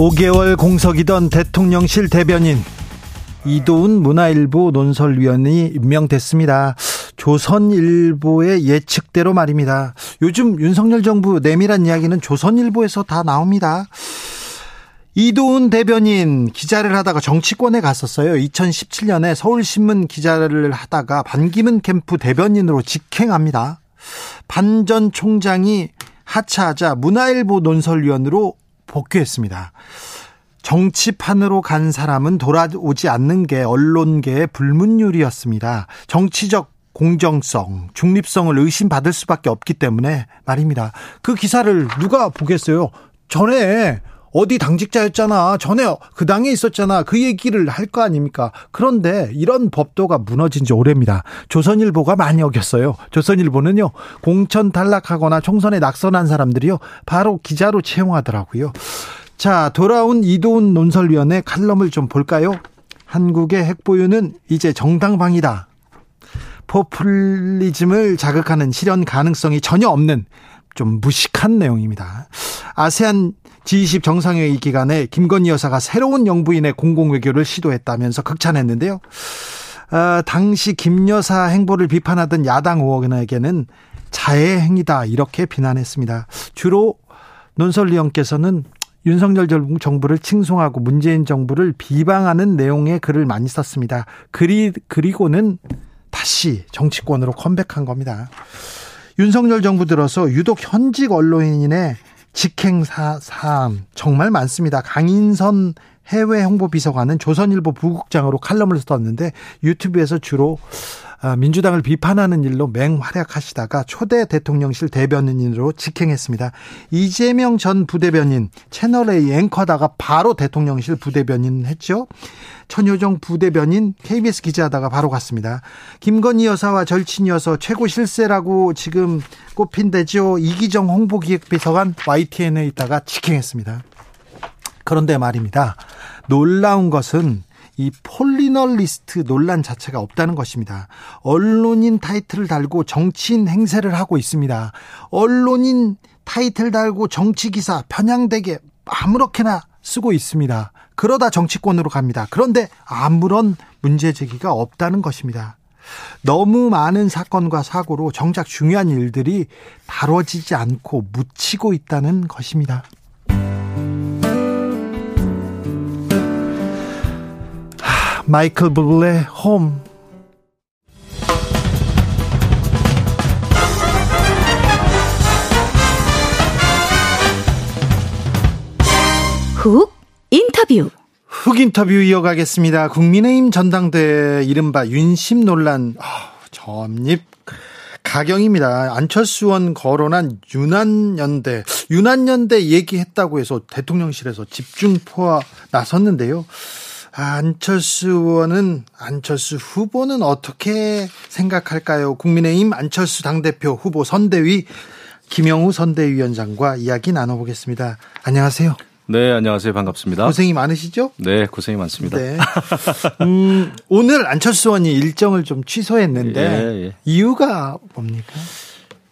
5개월 공석이던 대통령실 대변인 이도훈 문화일보 논설위원이 임명됐습니다. 조선일보의 예측대로 말입니다. 요즘 윤석열 정부 내밀한 이야기는 조선일보에서 다 나옵니다. 이도훈 대변인 기자를 하다가 정치권에 갔었어요. 2017년에 서울신문 기자를 하다가 반기문 캠프 대변인으로 직행합니다. 반 전 총장이 하차하자 문화일보 논설위원으로 복귀했습니다. 정치판으로 간 사람은 돌아오지 않는 게 언론계의 불문율이었습니다. 정치적 공정성, 중립성을 의심받을 수밖에 없기 때문에 말입니다. 그 기사를 누가 보겠어요? 전에 어디 당직자였잖아. 전에 그 당에 있었잖아. 그 얘기를 할 거 아닙니까? 그런데 이런 법도가 무너진 지 오래입니다. 조선일보가 많이 어겼어요. 조선일보는요, 공천 탈락하거나 총선에 낙선한 사람들이요, 바로 기자로 채용하더라고요. 자, 돌아온 이도훈 논설위원회 칼럼을 좀 볼까요? 한국의 핵보유는 이제 정당방위다. 포퓰리즘을 자극하는 실현 가능성이 전혀 없는 좀 무식한 내용입니다. 아세안 G20 정상회의 기간에 김건희 여사가 새로운 영부인의 공공외교를 시도했다면서 극찬했는데요. 어, 당시 김 여사 행보를 비판하던 야당 의원에게는 자해 행위다 이렇게 비난했습니다. 주로 논설위원께서는 윤석열 정부를 칭송하고 문재인 정부를 비방하는 내용의 글을 많이 썼습니다. 그리, 그리고는 다시 정치권으로 컴백한 겁니다. 윤석열 정부 들어서 유독 현직 언론인의 직행 사안 정말 많습니다. 강인선 해외 홍보 비서관은 조선일보 부국장으로 칼럼을 썼는데 유튜브에서 주로 아, 민주당을 비판하는 일로 맹활약하시다가 초대 대통령실 대변인으로 직행했습니다. 이재명 전 부대변인 채널A 앵커다가 바로 대통령실 부대변인 했죠. 천효정 부대변인 KBS 기자하다가 바로 갔습니다. 김건희 여사와 절친 여서 최고 실세라고 지금 꼽힌대죠. 이기정 홍보기획비서관 YTN에 있다가 직행했습니다. 그런데 말입니다. 놀라운 것은 이 폴리널리스트 논란 자체가 없다는 것입니다. 언론인 타이틀을 달고 정치인 행세를 하고 있습니다. 언론인 타이틀 달고 정치 기사 편향되게 아무렇게나 쓰고 있습니다. 그러다 정치권으로 갑니다. 그런데 아무런 문제 제기가 없다는 것입니다. 너무 많은 사건과 사고로 정작 중요한 일들이 다뤄지지 않고 묻히고 있다는 것입니다. 마이클 블레 홈훅 인터뷰 훅 인터뷰 이어가겠습니다. 국민의힘 전당대 이른바 윤심 논란 아, 점립 가경입니다. 안철수 의원 거론한 유난연대, 유난연대 얘기했다고 해서 대통령실에서 집중 포화 나섰는데요. 안철수 의원은 안철수 후보는 어떻게 생각할까요? 국민의힘 안철수 당대표 후보 선대위 김영우 선대위원장과 이야기 나눠보겠습니다. 안녕하세요. 네, 안녕하세요. 반갑습니다. 고생이 많으시죠? 네, 고생이 많습니다. 네. 음, 오늘 안철수 의원이 일정을 좀 취소했는데 예, 예. 이유가 뭡니까?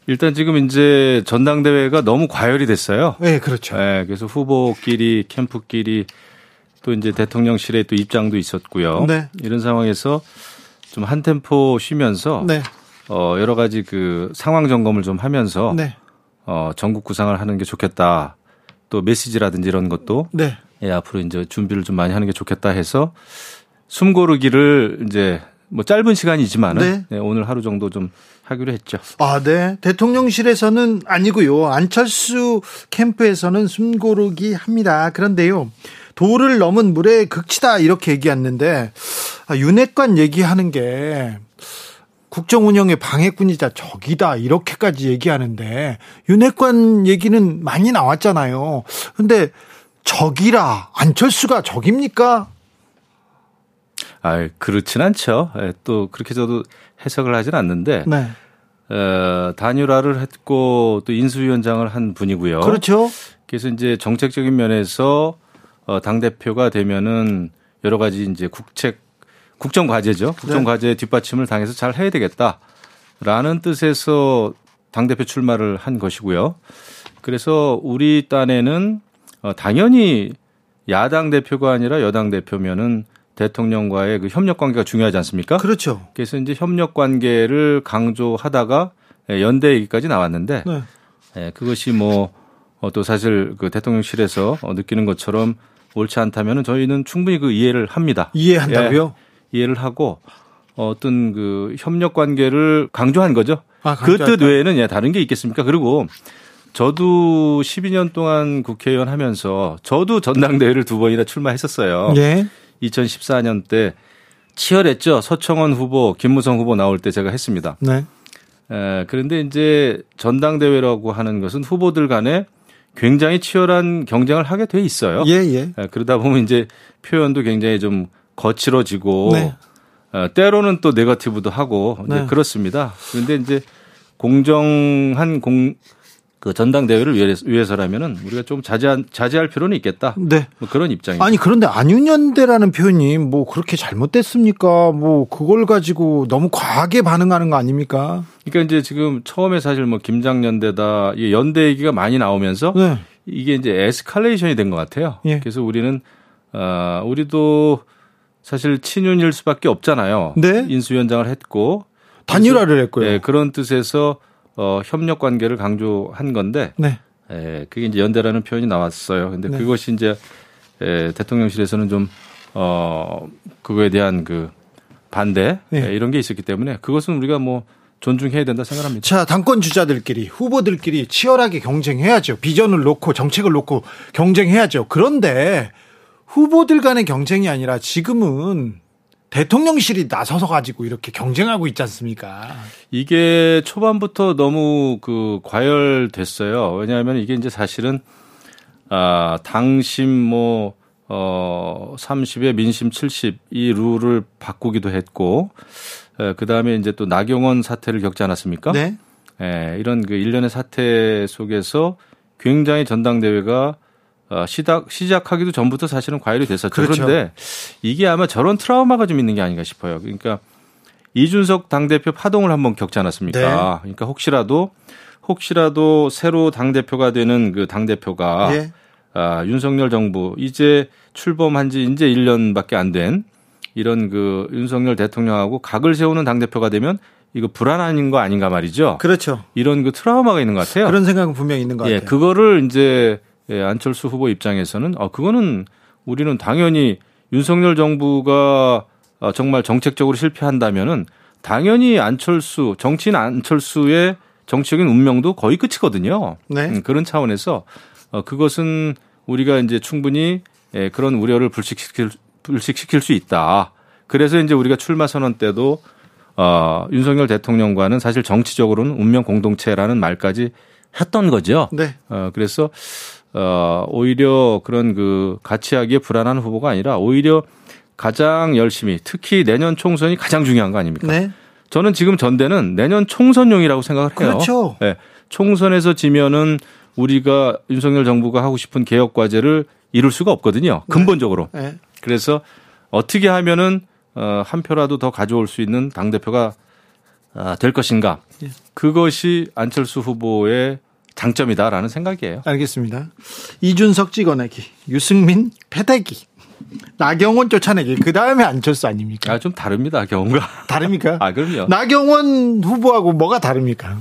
일단 지금 이제 전당대회가 너무 과열이 됐어요. 네, 그렇죠. 네, 그래서 후보끼리 캠프끼리 또 이제 대통령실에 또 입장도 있었고요. 네. 이런 상황에서 좀 한 템포 쉬면서 네. 어 여러 가지 그 상황 점검을 좀 하면서 네. 어 전국 구상을 하는 게 좋겠다. 또 메시지라든지 이런 것도 네. 예, 앞으로 이제 준비를 좀 많이 하는 게 좋겠다 해서 숨 고르기를 이제 뭐 짧은 시간이지만은 네. 네, 오늘 하루 정도 좀 하기로 했죠. 아, 네. 대통령실에서는 아니고요. 안철수 캠프에서는 숨 고르기 합니다. 그런데요. 도를 넘은 물에 극치다 이렇게 얘기했는데 아, 윤핵관 얘기하는 게 국정 운영의 방해꾼이자 적이다 이렇게까지 얘기하는데 윤핵관 얘기는 많이 나왔잖아요. 근데 적이라 안철수가 적입니까? 아, 그렇진 않죠. 예, 또 그렇게 저도 해석을 하진 않는데. 네. 어, 단일화를 했고 또 인수위원장을 한 분이고요. 그렇죠. 그래서 이제 정책적인 면에서 어, 당 대표가 되면은 여러 가지 이제 국책 국정 과제죠. 국정 과제 네. 뒷받침을 당해서 잘 해야 되겠다라는 뜻에서 당 대표 출마를 한 것이고요. 그래서 우리 딴에는 어, 당연히 야당 대표가 아니라 여당 대표면은 대통령과의 그 협력 관계가 중요하지 않습니까? 그렇죠. 그래서 이제 협력 관계를 강조하다가 예, 연대 얘기까지 나왔는데 네. 예, 그것이 뭐또 어, 사실 그 대통령실에서 어, 느끼는 것처럼 옳지 않다면은 저희는 충분히 그 이해를 합니다. 이해한다고요? 예, 이해를 하고 어떤 그 협력 관계를 강조한 거죠. 아, 그 뜻 외에는 예, 다른 게 있겠습니까? 그리고 저도 12년 동안 국회의원 하면서 저도 전당대회를 두 번이나 출마했었어요. 네. 2014년 때 치열했죠. 서청원 후보, 김무성 후보 나올 때 제가 했습니다. 네. 에, 그런데 이제 전당대회라고 하는 것은 후보들 간에 굉장히 치열한 경쟁을 하게 돼 있어요. 예, 예. 에, 그러다 보면 이제 표현도 굉장히 좀 거칠어지고 네. 어, 때로는 또 네거티브도 하고 네. 그렇습니다. 그런데 이제 공정한 공, 그 전당대회를 위해서라면은 우리가 좀 자제한, 자제할 필요는 있겠다. 네. 뭐 그런 입장입니다. 아니 그런데 안윤연대라는 표현이 뭐 그렇게 잘못됐습니까? 뭐 그걸 가지고 너무 과하게 반응하는 거 아닙니까? 그러니까 이제 지금 처음에 사실 뭐 김장연대다 이 연대 얘기가 많이 나오면서 네. 이게 이제 에스컬레이션이 된 것 같아요. 예. 그래서 우리는 아 우리도 사실 친윤일 수밖에 없잖아요. 네. 인수위원장을 했고 단일화를 했고요. 네, 그런 뜻에서 어, 협력 관계를 강조한 건데 네. 에, 그게 이제 연대라는 표현이 나왔어요. 근데 네. 그것이 이제 에, 대통령실에서는 좀 어, 그거에 대한 그 반대 네. 에, 이런 게 있었기 때문에 그것은 우리가 뭐 존중해야 된다 생각합니다. 자, 당권 주자들끼리 후보들끼리 치열하게 경쟁해야죠. 비전을 놓고 정책을 놓고 경쟁해야죠. 그런데 후보들 간의 경쟁이 아니라 지금은 대통령실이 나서서 가지고 이렇게 경쟁하고 있지 않습니까? 이게 초반부터 너무 그 과열됐어요. 왜냐하면 이게 이제 사실은 아, 당심 뭐, 어, 30에 민심 70 이 룰을 바꾸기도 했고, 그 다음에 이제 또 나경원 사태를 겪지 않았습니까? 네. 예, 이런 그 일련의 사태 속에서 굉장히 전당대회가 어, 시작, 시작하기도 전부터 사실은 과열이 됐었죠. 그렇죠. 그런데 이게 아마 저런 트라우마가 좀 있는 게 아닌가 싶어요. 그러니까 이준석 당대표 파동을 한번 겪지 않았습니까? 네. 그러니까 혹시라도 혹시라도 새로 당대표가 되는 그 당대표가 네. 아, 윤석열 정부 이제 출범한 지 이제 1년밖에 안 된 이런 그 윤석열 대통령하고 각을 세우는 당대표가 되면 이거 불안한 거 아닌가 말이죠. 그렇죠. 이런 그 트라우마가 있는 것 같아요. 그런 생각은 분명히 있는 것 예, 같아요. 예, 그거를 이제 예, 안철수 후보 입장에서는 어 그거는 우리는 당연히 윤석열 정부가 어, 정말 정책적으로 실패한다면은 당연히 안철수 정치인 안철수의 정치적인 운명도 거의 끝이거든요. 네. 음, 그런 차원에서 어, 그것은 우리가 이제 충분히 예, 그런 우려를 불식시킬 불식시킬 수 있다. 그래서 이제 우리가 출마 선언 때도 어, 윤석열 대통령과는 사실 정치적으로는 운명 공동체라는 말까지 했던 거죠. 네. 어, 그래서 어, 오히려 그런 그 가치하기에 불안한 후보가 아니라 오히려 가장 열심히 특히 내년 총선이 가장 중요한 거 아닙니까? 네. 저는 지금 전대는 내년 총선용이라고 생각을 해요. 그렇죠. 네. 총선에서 지면은 우리가 윤석열 정부가 하고 싶은 개혁 과제를 이룰 수가 없거든요. 네. 근본적으로. 네. 그래서 어떻게 하면은 어, 한 표라도 더 가져올 수 있는 당 대표가 아, 될 것인가? 예. 그것이 안철수 후보의 장점이다라는 생각이에요. 알겠습니다. 이준석 찍어내기, 유승민 패대기, 나경원 쫓아내기, 그 다음에 안철수 아닙니까? 아, 좀 다릅니다, 경우가. 다릅니까? 아, 그럼요. 나경원 후보하고 뭐가 다릅니까?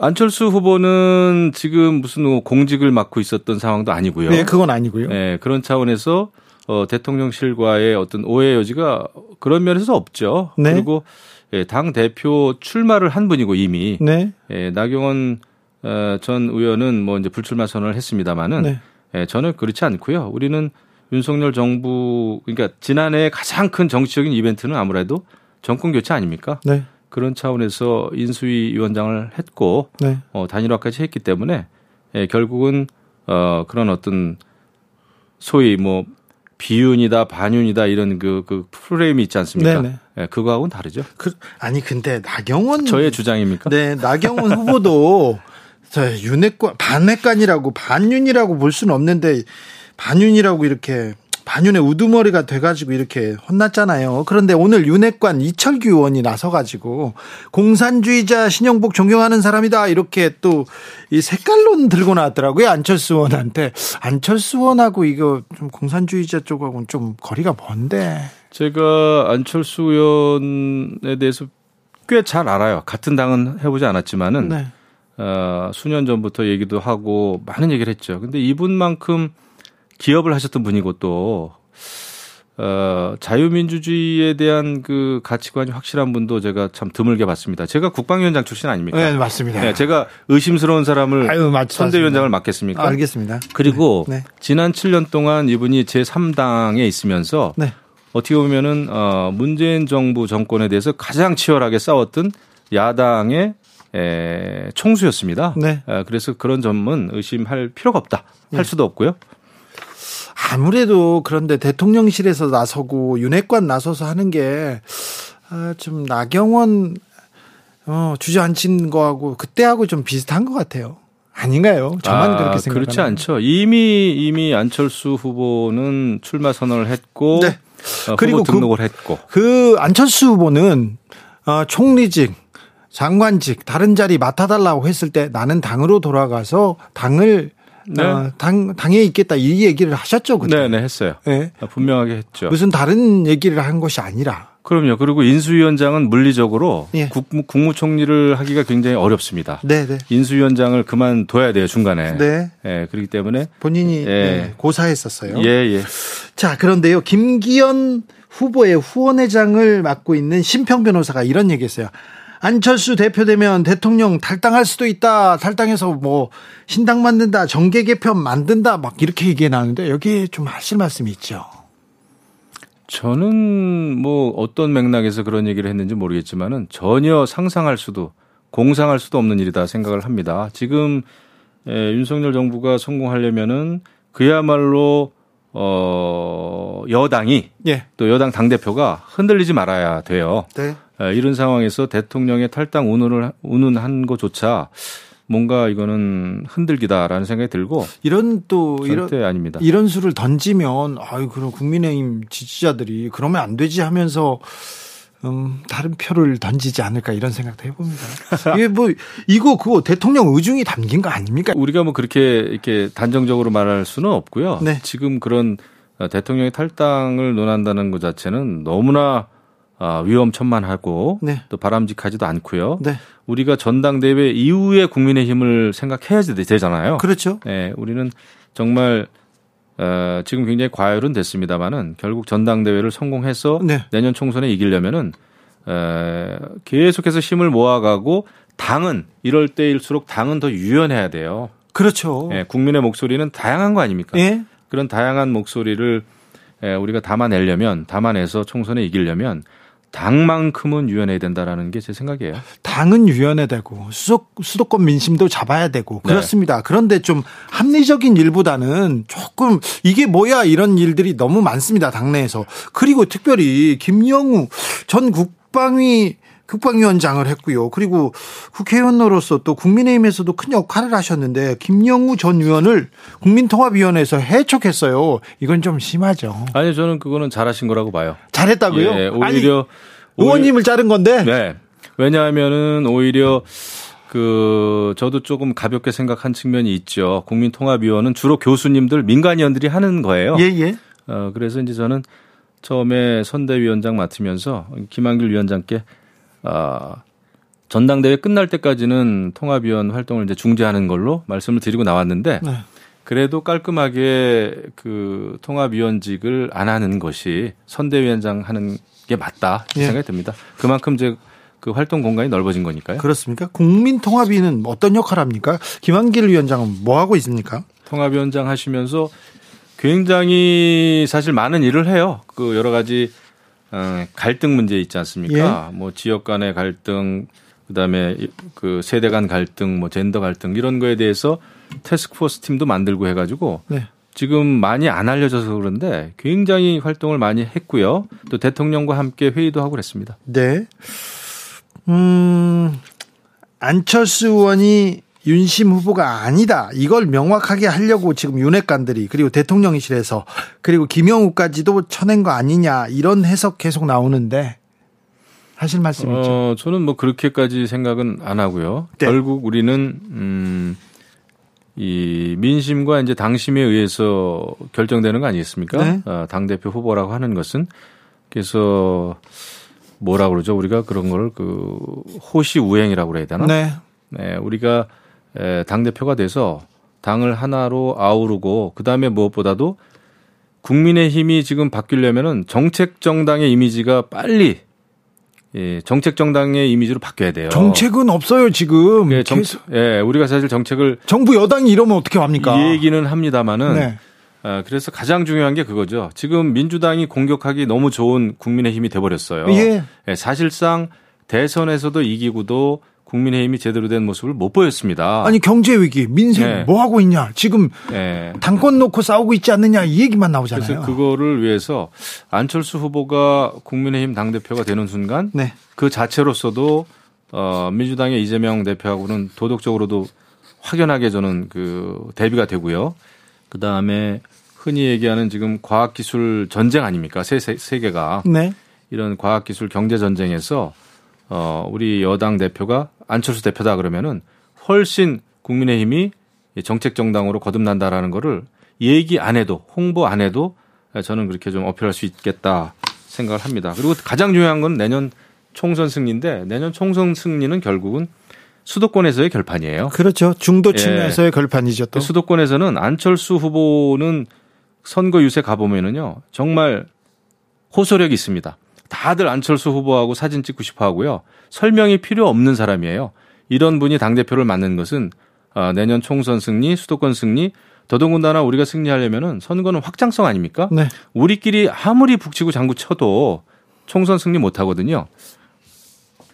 안철수 후보는 지금 무슨 뭐 공직을 맡고 있었던 상황도 아니고요. 네, 그건 아니고요. 네, 그런 차원에서 어, 대통령실과의 어떤 오해 여지가 그런 면에서 없죠. 네. 그리고 예, 당 대표 출마를 한 분이고 이미 네. 예, 나경원 어, 전 의원은 뭐 이제 불출마 선언을 했습니다마는 네. 예, 저는 그렇지 않고요. 우리는 윤석열 정부 그러니까 지난해 가장 큰 정치적인 이벤트는 아무래도 정권 교체 아닙니까? 네. 그런 차원에서 인수위 위원장을 했고 네. 어, 단일화까지 했기 때문에 예, 결국은 어, 그런 어떤 소위 뭐 비윤이다 반윤이다 이런 그, 그 프레임이 있지 않습니까? 네네. 네, 그거하고는 다르죠. 그, 아니 근데 나경원 저의 주장입니까? 네, 나경원 후보도 저 윤핵관 반핵관이라고 반윤이라고 볼 수는 없는데 반윤이라고 이렇게 반윤의 우두머리가 돼가지고 이렇게 혼났잖아요. 그런데 오늘 윤핵관 이철규 의원이 나서가지고 공산주의자 신영복 존경하는 사람이다 이렇게 또 이 색깔론 들고 나왔더라고요. 안철수 의원한테 안철수 의원하고 이거 좀 공산주의자 쪽하고는 좀 거리가 먼데. 제가 안철수 의원에 대해서 꽤 잘 알아요. 같은 당은 해보지 않았지만은 네. 어, 수년 전부터 얘기도 하고 많은 얘기를 했죠. 근데 이분만큼 기업을 하셨던 분이고 또 어, 자유민주주의에 대한 그 가치관이 확실한 분도 제가 참 드물게 봤습니다. 제가 국방위원장 출신 아닙니까? 네, 맞습니다. 네, 제가 의심스러운 사람을 아유, 맞, 선대위원장을 맡겠습니까? 아, 알겠습니다. 그리고 네. 지난 7년 동안 이분이 제 3당에 있으면서 네. 어떻게 보면은 어, 문재인 정부 정권에 대해서 가장 치열하게 싸웠던 야당의 에, 총수였습니다. 네. 에, 그래서 그런 점은 의심할 필요가 없다. 할 네. 수도 없고요. 아무래도 그런데 대통령실에서 나서고 윤핵관 나서서 하는 게좀 아, 나경원 어, 주저앉힌 거하고 그때하고 좀 비슷한 것 같아요. 아닌가요? 저만 아, 그렇게 생각하는 그렇지 않죠. 이미 이미 안철수 후보는 출마 선언을 했고 네. 어, 그리고 그 등록을 그, 했고 그 안철수 후보는 어, 총리직 장관직 다른 자리 맡아달라고 했을 때 나는 당으로 돌아가서 당을 네. 어, 당 당에 있겠다 이 얘기를 하셨죠, 그때. 네, 네 했어요. 네. 분명하게 했죠. 무슨 다른 얘기를 한 것이 아니라. 그럼요. 그리고 인수위원장은 물리적으로 예. 국무, 국무총리를 하기가 굉장히 어렵습니다. 네, 네. 인수위원장을 그만둬야 돼요 중간에. 네. 예, 그렇기 때문에 본인이 예. 네, 고사했었어요. 예, 예. 자, 그런데요, 김기현 후보의 후원회장을 맡고 있는 심평 변호사가 이런 얘기했어요. 안철수 대표 되면 대통령 탈당할 수도 있다. 탈당해서 뭐 신당 만든다. 정계 개편 만든다. 막 이렇게 얘기해 나오는데 여기에 좀 하실 말씀이 있죠. 저는 뭐 어떤 맥락에서 그런 얘기를 했는지 모르겠지만은 전혀 상상할 수도 공상할 수도 없는 일이다 생각을 합니다. 지금 에, 윤석열 정부가 성공하려면은 그야말로 어 여당이 예. 또 여당 당 대표가 흔들리지 말아야 돼요. 네. 이런 상황에서 대통령의 탈당 운운을 운운한 것조차 뭔가 이거는 흔들기다라는 생각이 들고 이런 또 이런 아닙니다. 이런 수를 던지면 아유 그럼 국민의힘 지지자들이 그러면 안 되지 하면서 음, 다른 표를 던지지 않을까 이런 생각도 해봅니다. 이게 뭐 이거 그거 대통령 의중이 담긴 거 아닙니까? 우리가 뭐 그렇게 이렇게 단정적으로 말할 수는 없고요. 네. 지금 그런 대통령의 탈당을 논한다는 것 자체는 너무나 아, 위험천만하고 네. 또 바람직하지도 않고요. 네. 우리가 전당대회 이후에 국민의힘을 생각해야 되잖아요. 그렇죠. 네, 우리는 정말 어, 지금 굉장히 과열은 됐습니다만은 결국 전당대회를 성공해서 네. 내년 총선에 이기려면은 에, 계속해서 힘을 모아가고 당은 이럴 때일수록 당은 더 유연해야 돼요. 그렇죠. 예, 국민의 목소리는 다양한 거 아닙니까? 예? 그런 다양한 목소리를 에, 우리가 담아내려면 담아내서 총선에 이기려면 당만큼은 유연해야 된다라는 게 제 생각이에요. 당은 유연해 되고 수도, 수도권 민심도 잡아야 되고 네. 그렇습니다. 네. 그런데 좀 합리적인 일보다는 조금 이게 뭐야 이런 일들이 너무 많습니다. 당내에서. 그리고 특별히 김영우 전 국방위 국방위원장을 했고요. 그리고 국회의원으로서 또 국민의힘에서도 큰 역할을 하셨는데 김영우 전 의원을 국민통합위원회에서 해촉했어요. 이건 좀 심하죠. 아니 저는 그거는 잘하신 거라고 봐요. 잘했다고요? 예, 오히려 아니, 의원님을 자른 건데. 네. 왜냐하면은 오히려 그 저도 조금 가볍게 생각한 측면이 있죠. 국민통합위원은 주로 교수님들 민간위원들이 하는 거예요. 예 예. 어 그래서 이제 저는 처음에 선대위원장 맡으면서 김한길 위원장께 아, 전당대회 끝날 때까지는 통합위원 활동을 이제 중지하는 걸로 말씀을 드리고 나왔는데 네. 그래도 깔끔하게 그 통합위원직을 안 하는 것이 선대위원장 하는 게 맞다 예. 생각이 듭니다. 그만큼 이제 그 활동 공간이 넓어진 거니까요. 그렇습니까? 국민통합위는 어떤 역할 합니까? 김한길 위원장은 뭐 하고 있습니까? 통합위원장 하시면서 굉장히 사실 많은 일을 해요. 그 여러 가지 어, 갈등 문제 있지 않습니까? 예. 뭐 지역 간의 갈등, 그다음에 그 세대 간 갈등, 뭐 젠더 갈등 이런 거에 대해서 테스크포스 팀도 만들고 해가지고 네. 지금 많이 안 알려져서 그런데 굉장히 활동을 많이 했고요. 또 대통령과 함께 회의도 하고 그랬습니다. 네. 음, 안철수 의원이 윤심 후보가 아니다. 이걸 명확하게 하려고 지금 윤핵관들이 그리고 대통령실에서 그리고 김영우까지도 쳐낸 거 아니냐 이런 해석 계속 나오는데 하실 말씀이죠? 어, 저는 뭐 그렇게까지 생각은 안 하고요. 네. 결국 우리는 음, 이 민심과 이제 당심에 의해서 결정되는 거 아니겠습니까? 네. 어, 당 대표 후보라고 하는 것은 그래서 뭐라 그러죠? 우리가 그런 걸 그 호시 우행이라고 그래야 되나? 네. 네, 우리가 당 대표가 돼서 당을 하나로 아우르고 그 다음에 무엇보다도 국민의 힘이 지금 바뀌려면은 정책 정당의 이미지가 빨리 예, 정책 정당의 이미지로 바뀌어야 돼요. 정책은 없어요 지금. 예, 정, 예, 우리가 사실 정책을 정부 여당이 이러면 어떻게 합니까? 이 얘기는 합니다만은. 네. 아, 그래서 가장 중요한 게 그거죠. 지금 민주당이 공격하기 너무 좋은 국민의 힘이 돼버렸어요. 예. 예, 사실상 대선에서도 이기고도 국민의힘이 제대로 된 모습을 못 보였습니다. 아니 경제 위기, 민생 네. 뭐 하고 있냐? 지금 네. 당권 놓고 싸우고 있지 않느냐 이 얘기만 나오잖아요. 그래서 그거를 위해서 안철수 후보가 국민의힘 당 대표가 되는 순간 네. 그 자체로서도 어, 민주당의 이재명 대표하고는 도덕적으로도 확연하게 저는 그 대비가 되고요. 그 다음에 흔히 얘기하는 지금 과학기술 전쟁 아닙니까? 세, 세, 세계가. 네. 이런 과학기술 경제 전쟁에서 어, 우리 여당 대표가 안철수 대표다 그러면은 훨씬 국민의힘이 정책 정당으로 거듭난다라는 거를 얘기 안 해도 홍보 안 해도 저는 그렇게 좀 어필할 수 있겠다 생각을 합니다. 그리고 가장 중요한 건 내년 총선 승리인데 내년 총선 승리는 결국은 수도권에서의 결판이에요. 그렇죠. 중도층에서의 예. 결판이죠. 또. 수도권에서는 안철수 후보는 선거 유세 가보면은요 정말 호소력이 있습니다. 다들 안철수 후보하고 사진 찍고 싶어 하고요. 설명이 필요 없는 사람이에요. 이런 분이 당대표를 맡는 것은 어, 내년 총선 승리, 수도권 승리, 더더군다나 우리가 승리하려면은 선거는 확장성 아닙니까? 네. 우리끼리 아무리 북치고 장구 쳐도 총선 승리 못 하거든요.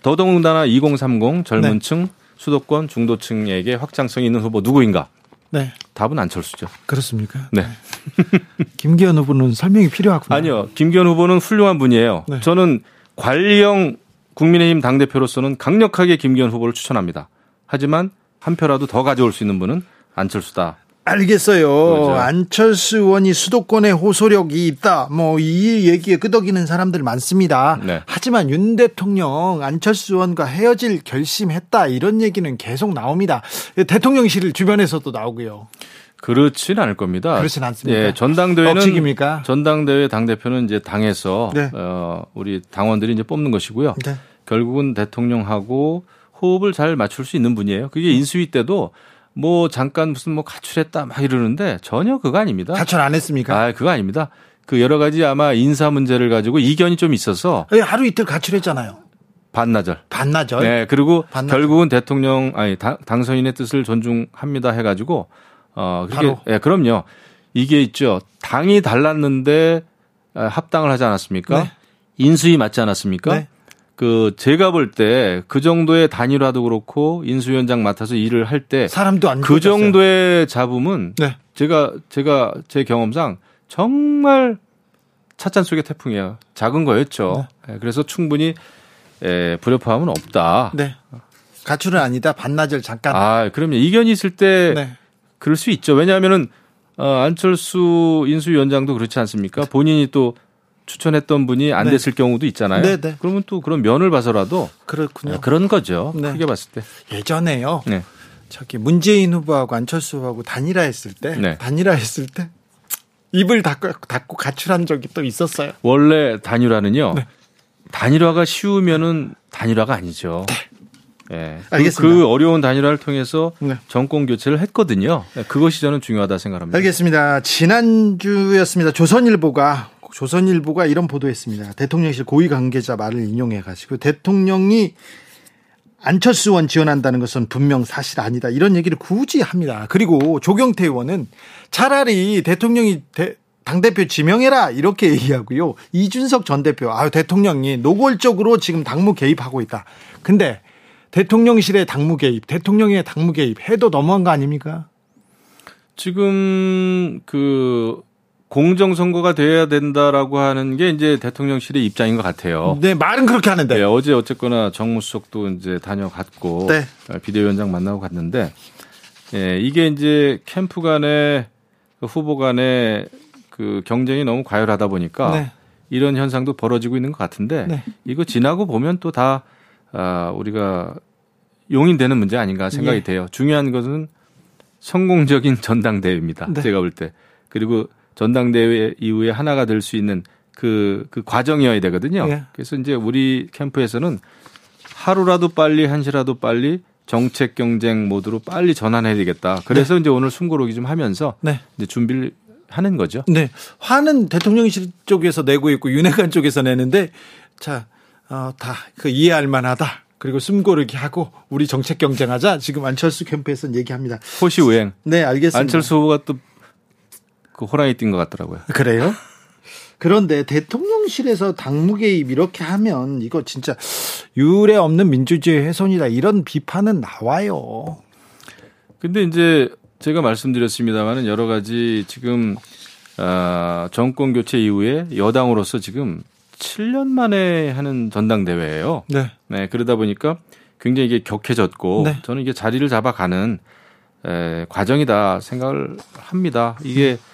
더더군다나 2030 젊은 층, 네. 수도권, 중도층에게 확장성이 있는 후보 누구인가? 네. 답은 안철수죠. 그렇습니까? 네. 김기현 후보는 설명이 필요하군요. 아니요. 김기현 후보는 훌륭한 분이에요. 네. 저는 관리형 국민의힘 당대표로서는 강력하게 김기현 후보를 추천합니다. 하지만 한 표라도 더 가져올 수 있는 분은 안철수다. 알겠어요. 그렇죠. 안철수 의원이 수도권에 호소력이 있다. 뭐 이 얘기에 끄덕이는 사람들 많습니다. 네. 하지만 윤 대통령 안철수 의원과 헤어질 결심했다. 이런 얘기는 계속 나옵니다. 대통령실 주변에서도 나오고요. 그렇지는 않을 겁니다. 그렇진 않습니다. 예, 전당대회는 억식입니까? 전당대회 당 대표는 이제 당에서 네. 어, 우리 당원들이 이제 뽑는 것이고요. 네. 결국은 대통령하고 호흡을 잘 맞출 수 있는 분이에요. 그게 인수위 때도 뭐 잠깐 무슨 뭐 가출했다 막 이러는데 전혀 그거 아닙니다. 가출 안 했습니까? 아, 그거 아닙니다. 그 여러 가지 아마 인사 문제를 가지고 이견이 좀 있어서 하루 이틀 가출했잖아요. 반나절. 반나절. 네, 그리고 반나절. 결국은 대통령 아니 당, 당선인의 뜻을 존중합니다 해가지고 어 그게. 예, 그럼요. 이게 있죠. 당이 달랐는데 합당을 하지 않았습니까? 네. 인수위 맞지 않았습니까? 네. 그 제가 볼 때 그 정도의 단일화도 그렇고 인수위원장 맡아서 일을 할 때 사람도 안 그 정도의 잡음은 네. 제가 제가 제 경험상 정말 찻잔 속의 태풍이에요. 작은 거였죠. 네. 예, 그래서 충분히 에, 불협화음은 없다. 네. 가출은 아니다. 반나절 잠깐. 아, 그럼요. 이견이 있을 때 네. 그럴 수 있죠. 왜냐하면은 어, 안철수 인수위원장도 그렇지 않습니까? 본인이 또 추천했던 분이 안 네. 됐을 경우도 있잖아요. 네네. 네. 그러면 또 그런 면을 봐서라도 그렇군요. 네, 그런 거죠. 네. 크게 봤을 때. 예전에요. 네. 저기 문재인 후보하고 안철수 후보하고 단일화했을 때, 네. 단일화했을 때 입을 닫고, 닫고 가출한 적이 또 있었어요. 원래 단일화는요. 네. 단일화가 쉬우면은 단일화가 아니죠. 네. 예. 알겠습니다. 그 어려운 단일화를 통해서 네. 정권 교체를 했거든요. 그것이 저는 중요하다 생각합니다. 알겠습니다. 지난주였습니다. 조선일보가 조선일보가 이런 보도했습니다. 대통령실 고위 관계자 말을 인용해 가지고 대통령이 안철수 의원 지원한다는 것은 분명 사실 아니다. 이런 얘기를 굳이 합니다. 그리고 조경태 의원은 차라리 대통령이 대, 당대표 지명해라 이렇게 얘기하고요. 이준석 전 대표 아 대통령이 노골적으로 지금 당무 개입하고 있다. 근데 대통령실의 당무 개입, 대통령의 당무 개입 해도 너무한 거 아닙니까? 지금 그 공정 선거가 돼야 된다라고 하는 게 이제 대통령실의 입장인 것 같아요. 네, 말은 그렇게 하는데. 네, 어제 어쨌거나 정무수석도 이제 다녀갔고 네. 비대위원장 만나고 갔는데 예, 이게 이제 캠프 간의 그 후보 간의 그 경쟁이 너무 과열하다 보니까 네. 이런 현상도 벌어지고 있는 것 같은데 네. 이거 지나고 보면 또 다 아, 우리가 용인되는 문제 아닌가 생각이 예. 돼요. 중요한 것은 성공적인 전당대회입니다. 네. 제가 볼 때. 그리고 전당대회 이후에 하나가 될 수 있는 그, 그 과정이어야 되거든요. 예. 그래서 이제 우리 캠프에서는 하루라도 빨리, 한시라도 빨리 정책 경쟁 모드로 빨리 전환해야 되겠다. 그래서 네. 이제 오늘 숨고르기 좀 하면서 네. 이제 준비를 하는 거죠. 네. 화는 대통령실 쪽에서 내고 있고 윤핵관 쪽에서 내는데 자, 어, 다 그 이해할 만하다. 그리고 숨고르기 하고 우리 정책 경쟁하자. 지금 안철수 캠프에서는 얘기합니다. 호시 우행. 네, 알겠습니다. 안철수 후보가 또 그 호랑이 뛴것 같더라고요. 그래요? 그런데 대통령실에서 당무 개입 이렇게 하면 이거 진짜 유례 없는 민주주의 훼손이다 이런 비판은 나와요. 근데 이제 제가 말씀드렸습니다만은 여러 가지 지금 아, 정권 교체 이후에 여당으로서 지금 7년 만에 하는 전당대회예요. 네. 네 그러다 보니까 굉장히 이게 격해졌고 네. 저는 이게 자리를 잡아가는 에, 과정이다 생각을 합니다. 이게 음.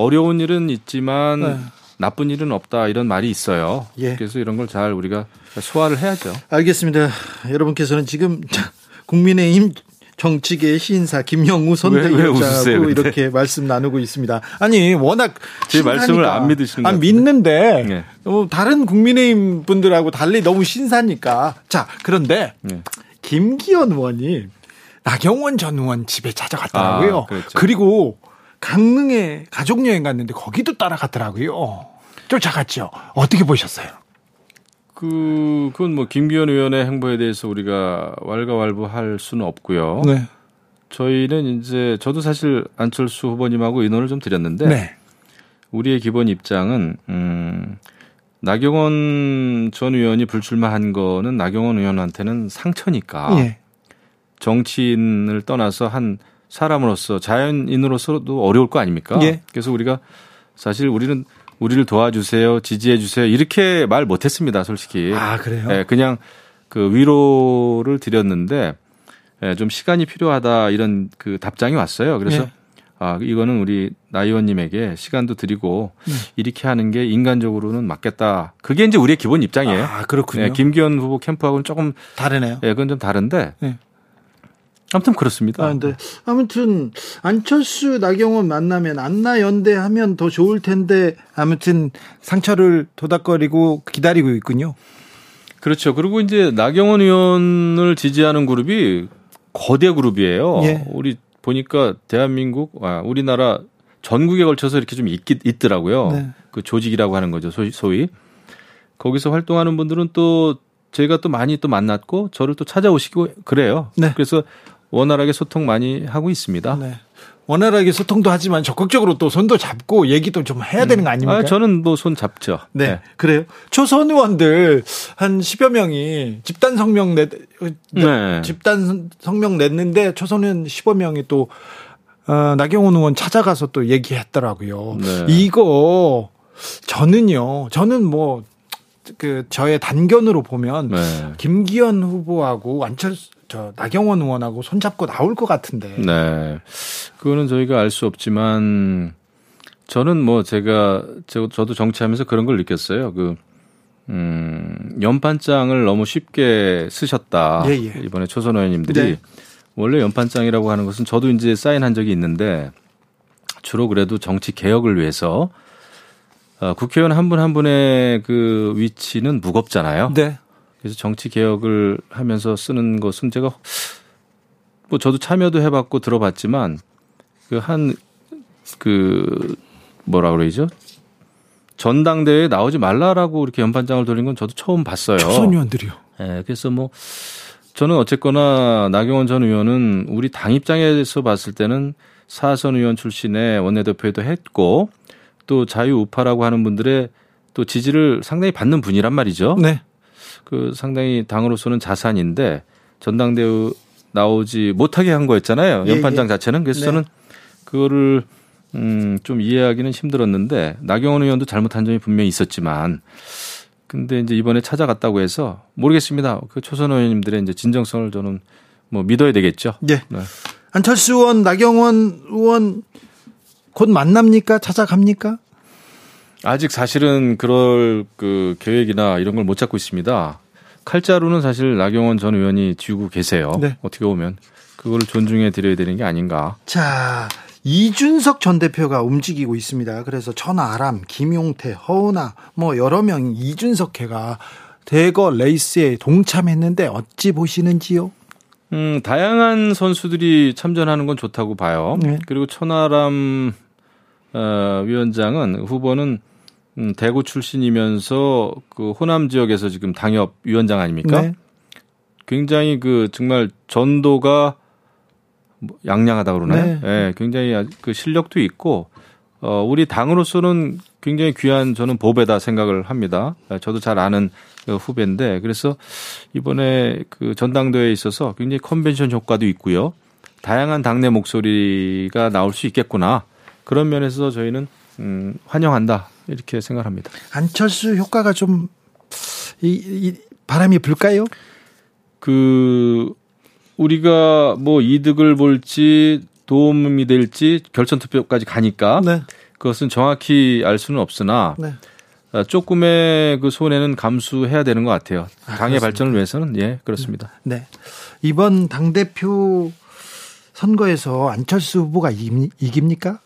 어려운 일은 있지만 네. 나쁜 일은 없다 이런 말이 있어요. 예. 그래서 이런 걸 잘 우리가 소화를 해야죠. 알겠습니다. 여러분께서는 지금 국민의힘 정치계 시인사 김영우 선대위원장하고 이렇게 말씀 나누고 있습니다. 아니 워낙 제 말씀을 안 믿으시는 안 믿는데 네. 어, 다른 국민의힘 분들하고 달리 너무 신사니까 자 그런데 네. 김기현 의원이 나경원 전 의원 집에 찾아갔더라고요. 아, 그렇죠. 그리고 강릉에 가족 여행 갔는데 거기도 따라갔더라고요. 쫓아갔죠. 어떻게 보셨어요? 그 그건 뭐 김기현 의원의 행보에 대해서 우리가 왈가왈부할 수는 없고요. 네. 저희는 이제 저도 사실 안철수 후보님하고 의논을 좀 드렸는데 네. 우리의 기본 입장은 음 나경원 전 의원이 불출마한 거는 나경원 의원한테는 상처니까 예. 정치인을 떠나서 한 사람으로서 자연인으로서도 어려울 거 아닙니까? 예. 그래서 우리가 사실 우리는 우리를 도와주세요, 지지해 주세요 이렇게 말 못했습니다, 솔직히. 아 그래요? 예, 그냥 그 위로를 드렸는데 예, 좀 시간이 필요하다 이런 그 답장이 왔어요. 그래서 예. 아 이거는 우리 나 의원님에게 시간도 드리고 네. 이렇게 하는 게 인간적으로는 맞겠다. 그게 이제 우리의 기본 입장이에요. 아 그렇군요. 예, 김기현 후보 캠프하고는 조금 다르네요. 예, 그건 좀 다른데. 네. 아무튼 그렇습니다. 아, 네. 아무튼 안철수 나경원 만나면 안나 연대하면 더 좋을 텐데 아무튼 상처를 도닥거리고 기다리고 있군요. 그렇죠. 그리고 이제 나경원 의원을 지지하는 그룹이 거대 그룹이에요. 예. 우리 보니까 대한민국, 아, 우리나라 전국에 걸쳐서 이렇게 좀 있, 있더라고요. 네. 그 조직이라고 하는 거죠. 소위, 소위. 거기서 활동하는 분들은 또 제가 또 많이 또 만났고 저를 또 찾아오시고 그래요. 네. 그래서 원활하게 소통 많이 하고 있습니다. 네. 원활하게 소통도 하지만 적극적으로 또 손도 잡고 얘기도 좀 해야 되는 거 아닙니까? 아, 저는 뭐 손 잡죠. 네, 네. 그래요. 초선 의원들 한 10여 명이 집단 성명 내, 네. 집단 성명 냈는데 초선 의원 10여 명이 또, 어, 나경원 의원 찾아가서 또 얘기했더라고요. 네. 이거 저는요, 저는 뭐, 그 저의 단견으로 보면 네. 김기현 후보하고 안철수 저 나경원 의원하고 손잡고 나올 것 같은데. 네. 그거는 저희가 알 수 없지만 저는 뭐 제가 저, 저도 정치하면서 그런 걸 느꼈어요. 그 음, 연판장을 너무 쉽게 쓰셨다. 예, 예. 이번에 초선 의원님들이 네. 원래 연판장이라고 하는 것은 저도 이제 사인한 적이 있는데 주로 그래도 정치 개혁을 위해서 어, 국회의원 한 분한 한 분의 그 위치는 무겁잖아요. 네. 그래서 정치 개혁을 하면서 쓰는 것은 제가 뭐 저도 참여도 해봤고 들어봤지만 그 한그 그 뭐라 그러죠? 전당대회에 나오지 말라라고 이렇게 연판장을 돌린 건 저도 처음 봤어요. 초선 의원들이요. 예, 네, 그래서 뭐 저는 어쨌거나 나경원 전 의원은 우리 당 입장에서 봤을 때는 사선 의원 출신의 원내대표에도 했고 또 자유우파라고 하는 분들의 또 지지를 상당히 받는 분이란 말이죠. 네. 그 상당히 당으로서는 자산인데 전당대회 나오지 못하게 한 거였잖아요. 예, 연판장 예. 자체는 그래서 네. 저는 그거를 음, 좀 이해하기는 힘들었는데 나경원 의원도 잘못한 점이 분명히 있었지만 근데 이제 이번에 찾아갔다고 해서 모르겠습니다. 그 초선 의원님들의 이제 진정성을 저는 뭐 믿어야 되겠죠. 예. 네. 안철수 의원, 나경원 의원 곧 만납니까? 찾아갑니까? 아직 사실은 그럴 그 계획이나 이런 걸 못 잡고 있습니다. 칼자루는 사실 나경원 전 의원이 쥐고 계세요. 네. 어떻게 보면 그걸 존중해 드려야 되는 게 아닌가. 자, 이준석 전 대표가 움직이고 있습니다. 그래서 천하람, 김용태, 허은아 뭐 여러 명 이준석회가 대거 레이스에 동참했는데 어찌 보시는지요? 음, 다양한 선수들이 참전하는 건 좋다고 봐요. 네. 그리고 천하람 어, 위원장은 후보는 음, 대구 출신이면서 그 호남 지역에서 지금 당협 위원장 아닙니까? 네. 굉장히 그 정말 전도가 뭐 양양하다 그러나요? 네. 네. 굉장히 그 실력도 있고 어 우리 당으로서는 굉장히 귀한 저는 보배다 생각을 합니다. 저도 잘 아는 그 후배인데 그래서 이번에 그 전당대회에 있어서 굉장히 컨벤션 효과도 있고요. 다양한 당내 목소리가 나올 수 있겠구나. 그런 면에서 저희는 음, 환영한다 이렇게 생각합니다. 안철수 효과가 좀 이, 이 바람이 불까요? 그 우리가 뭐 이득을 볼지 도움이 될지 결선 투표까지 가니까 네. 그것은 정확히 알 수는 없으나 네. 아, 조금의 그 손해는 감수해야 되는 것 같아요. 아, 당의 발전을 위해서는 예 그렇습니다. 네 이번 당 대표 선거에서 안철수 후보가 이깁니까?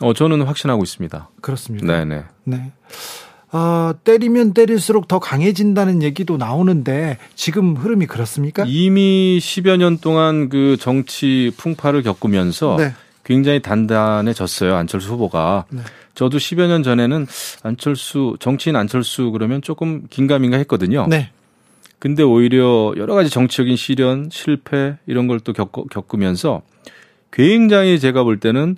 어 저는 확신하고 있습니다. 그렇습니다. 네네. 네. 어, 때리면 때릴수록 더 강해진다는 얘기도 나오는데 지금 흐름이 그렇습니까? 이미 10여 년 동안 그 정치 풍파를 겪으면서 네. 굉장히 단단해졌어요. 안철수 후보가. 네. 저도 10여 년 전에는 안철수 정치인 안철수 그러면 조금 긴가민가 했거든요. 네. 근데 오히려 여러 가지 정치적인 시련, 실패 이런 걸 또 겪으면서 굉장히 제가 볼 때는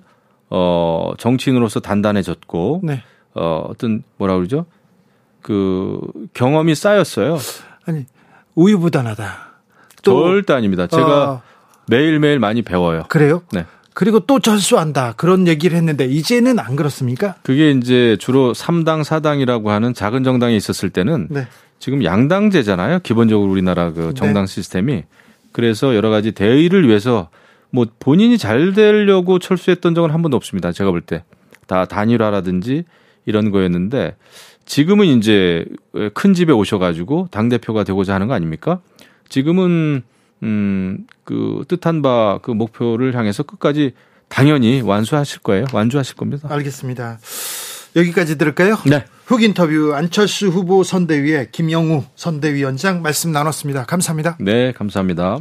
어 정치인으로서 단단해졌고 네. 어 어떤 뭐라 그러죠? 그 경험이 쌓였어요. 아니 우유부단하다. 또 절대 아닙니다. 제가 어. 매일매일 많이 배워요. 그래요? 네. 그리고 또 전수한다. 그런 얘기를 했는데 이제는 안 그렇습니까? 그게 이제 주로 3당, 4당이라고 하는 작은 정당이 있었을 때는 네. 지금 양당제잖아요. 기본적으로 우리나라 그 네. 정당 네. 시스템이. 그래서 여러 가지 대의를 위해서 뭐 본인이 잘 되려고 철수했던 적은 한 번도 없습니다. 제가 볼 때. 다 단일화라든지 이런 거였는데 지금은 이제 큰 집에 오셔가지고 당대표가 되고자 하는 거 아닙니까? 지금은 음, 그 뜻한 바 그 목표를 향해서 끝까지 당연히 완수하실 거예요. 완주하실 겁니다. 알겠습니다. 여기까지 들을까요? 네. 흑 인터뷰 안철수 후보 선대위의 김영우 선대위원장 말씀 나눴습니다. 감사합니다. 네, 감사합니다.